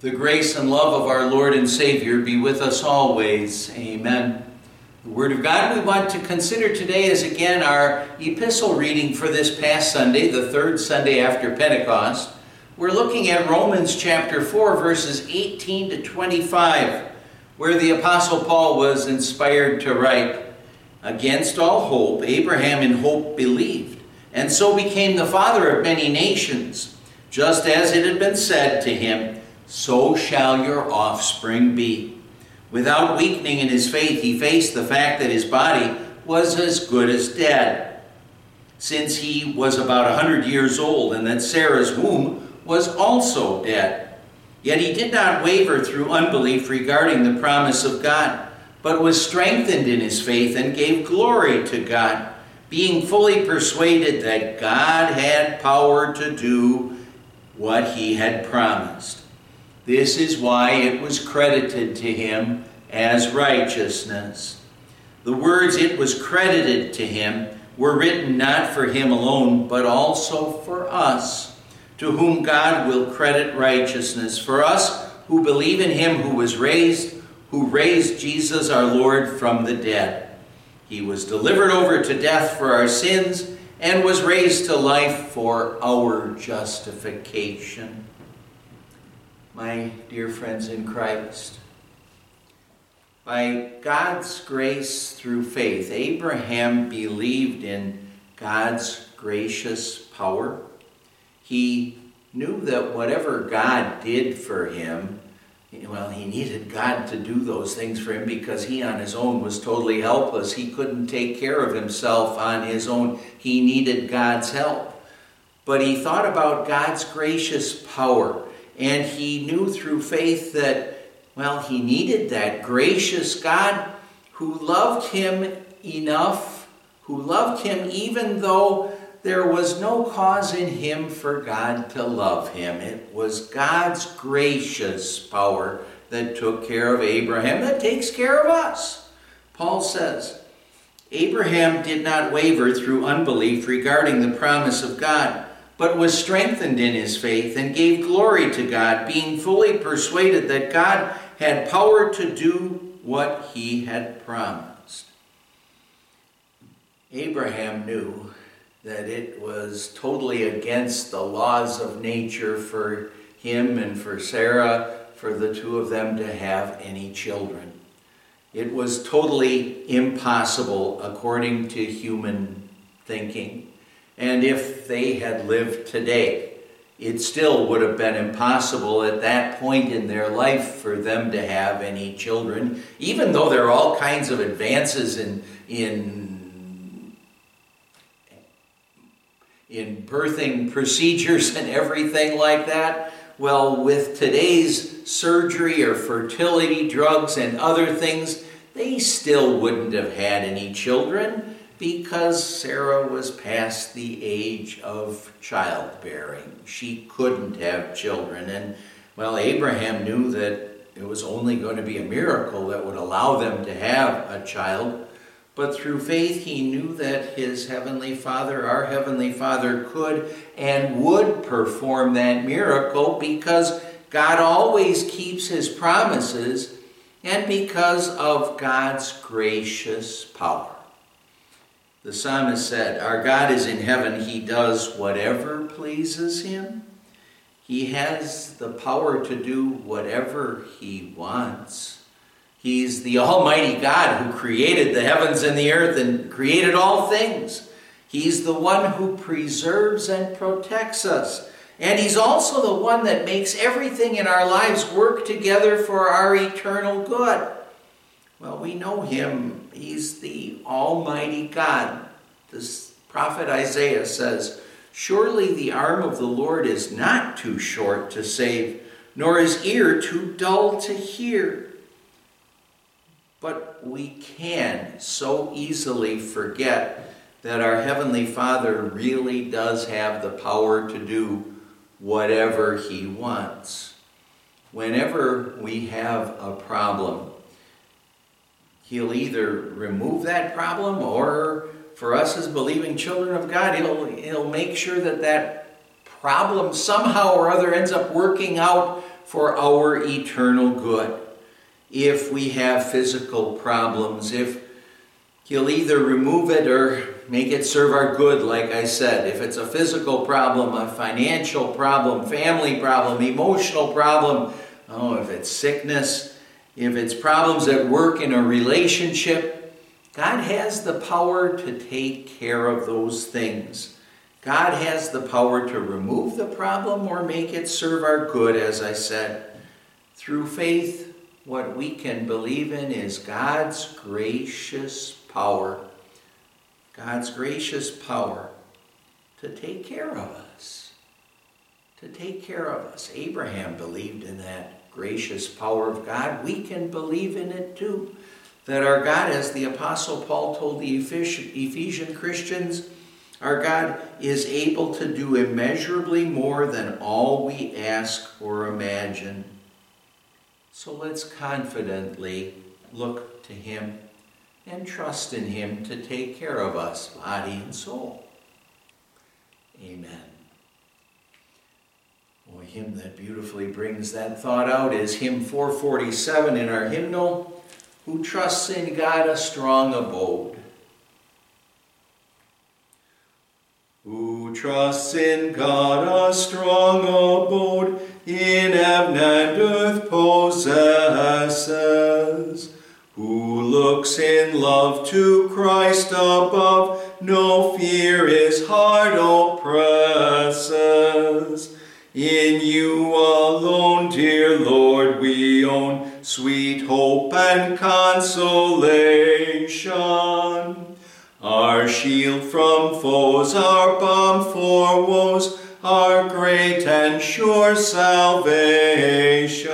The grace and love of our Lord and Savior be with us always. Amen. The Word of God we want to consider today is again our epistle reading for this past Sunday, the third Sunday after Pentecost. We're looking at Romans chapter 4, verses 18 to 25, where the Apostle Paul was inspired to write Against all hope, Abraham in hope believed, and so became the father of many nations, just as it had been said to him so shall your offspring be. Without weakening in his faith, he faced the fact that his body was as good as dead, since he was about a hundred years old, and that Sarah's womb was also dead. Yet he did not waver through unbelief regarding the promise of God, but was strengthened in his faith and gave glory to God, being fully persuaded that God had power to do what he had promised. This is why it was credited to him as righteousness. The words it was credited to him were written not for him alone, but also for us, to whom God will credit righteousness. For us who believe in him who was raised, who raised Jesus our Lord from the dead. He was delivered over to death for our sins and was raised to life for our justification my dear friends in Christ. By God's grace through faith, Abraham believed in God's gracious power. He knew that whatever God did for him, well, he needed God to do those things for him because he on his own was totally helpless. He couldn't take care of himself on his own. He needed God's help. But he thought about God's gracious power and he knew through faith that, well, he needed that gracious God who loved him enough, who loved him even though there was no cause in him for God to love him. It was God's gracious power that took care of Abraham, that takes care of us. Paul says, Abraham did not waver through unbelief regarding the promise of God but was strengthened in his faith and gave glory to God, being fully persuaded that God had power to do what he had promised. Abraham knew that it was totally against the laws of nature for him and for Sarah, for the two of them to have any children. It was totally impossible according to human thinking. And if they had lived today, it still would have been impossible at that point in their life for them to have any children, even though there are all kinds of advances in, in, in birthing procedures and everything like that. Well, with today's surgery or fertility drugs and other things, they still wouldn't have had any children because Sarah was past the age of childbearing. She couldn't have children. And, well, Abraham knew that it was only going to be a miracle that would allow them to have a child. But through faith, he knew that his heavenly Father, our heavenly Father, could and would perform that miracle because God always keeps his promises and because of God's gracious power. The psalmist said, Our God is in heaven. He does whatever pleases him. He has the power to do whatever he wants. He's the Almighty God who created the heavens and the earth and created all things. He's the one who preserves and protects us. And He's also the one that makes everything in our lives work together for our eternal good. Well, we know him. He's the Almighty God. This prophet Isaiah says, Surely the arm of the Lord is not too short to save, nor his ear too dull to hear. But we can so easily forget that our Heavenly Father really does have the power to do whatever He wants. Whenever we have a problem, He'll either remove that problem or for us as believing children of God, he'll, he'll make sure that that problem somehow or other ends up working out for our eternal good. If we have physical problems, if He'll either remove it or make it serve our good, like I said. If it's a physical problem, a financial problem, family problem, emotional problem, oh, if it's sickness, if it's problems at work in a relationship, God has the power to take care of those things. God has the power to remove the problem or make it serve our good, as I said. Through faith, what we can believe in is God's gracious power. God's gracious power to take care of us. To take care of us. Abraham believed in that gracious power of God. We can believe in it too. That our God, as the Apostle Paul told the Ephesian Christians, our God is able to do immeasurably more than all we ask or imagine. So let's confidently look to Him and trust in Him to take care of us, body and soul. Amen. Hymn that beautifully brings that thought out is hymn 447 in our hymnal Who Trusts in God a Strong Abode. Who trusts in God a strong abode in heaven and earth possesses, who looks in love to Christ above, no fear his heart oppresses. Own sweet hope and consolation. Our shield from foes, our balm for woes, our great and sure salvation.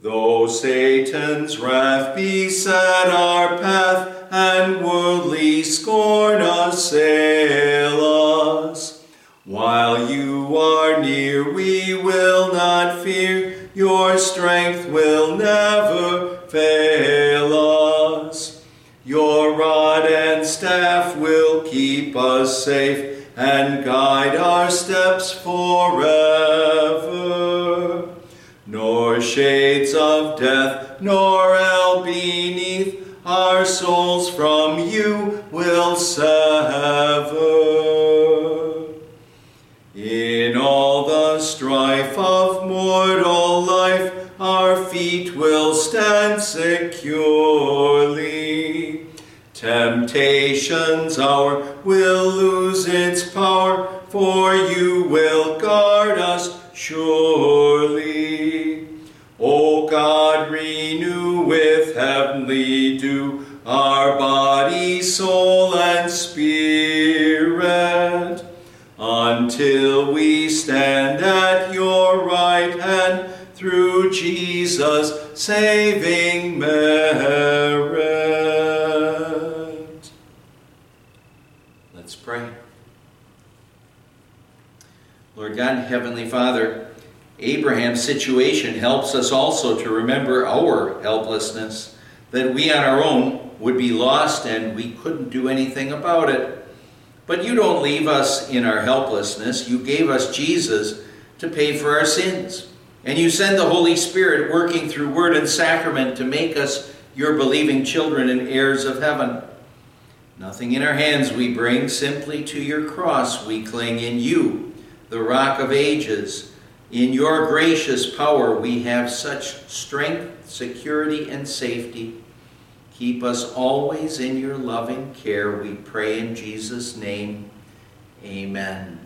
Though Satan's wrath beset our path, and worldly scorn assail us, while you are near, we will not fear, your strength will never fail us. Your rod and staff will keep us safe and guide our steps forever. Nor shades of death, nor hell beneath, our souls from you will sever. Stand securely. Temptation's hour will lose its power, for you will guard us surely. O God, renew with heavenly dew our body, soul, and spirit, until we stand at your right hand through Jesus' saving merit. Let's pray. Lord God, Heavenly Father, Abraham's situation helps us also to remember our helplessness, that we on our own would be lost and we couldn't do anything about it. But you don't leave us in our helplessness. You gave us Jesus to pay for our sins. And you send the Holy Spirit working through word and sacrament to make us your believing children and heirs of heaven. Nothing in our hands we bring, simply to your cross we cling in you, the rock of ages. In your gracious power we have such strength, security, and safety. Keep us always in your loving care, we pray in Jesus' name. Amen.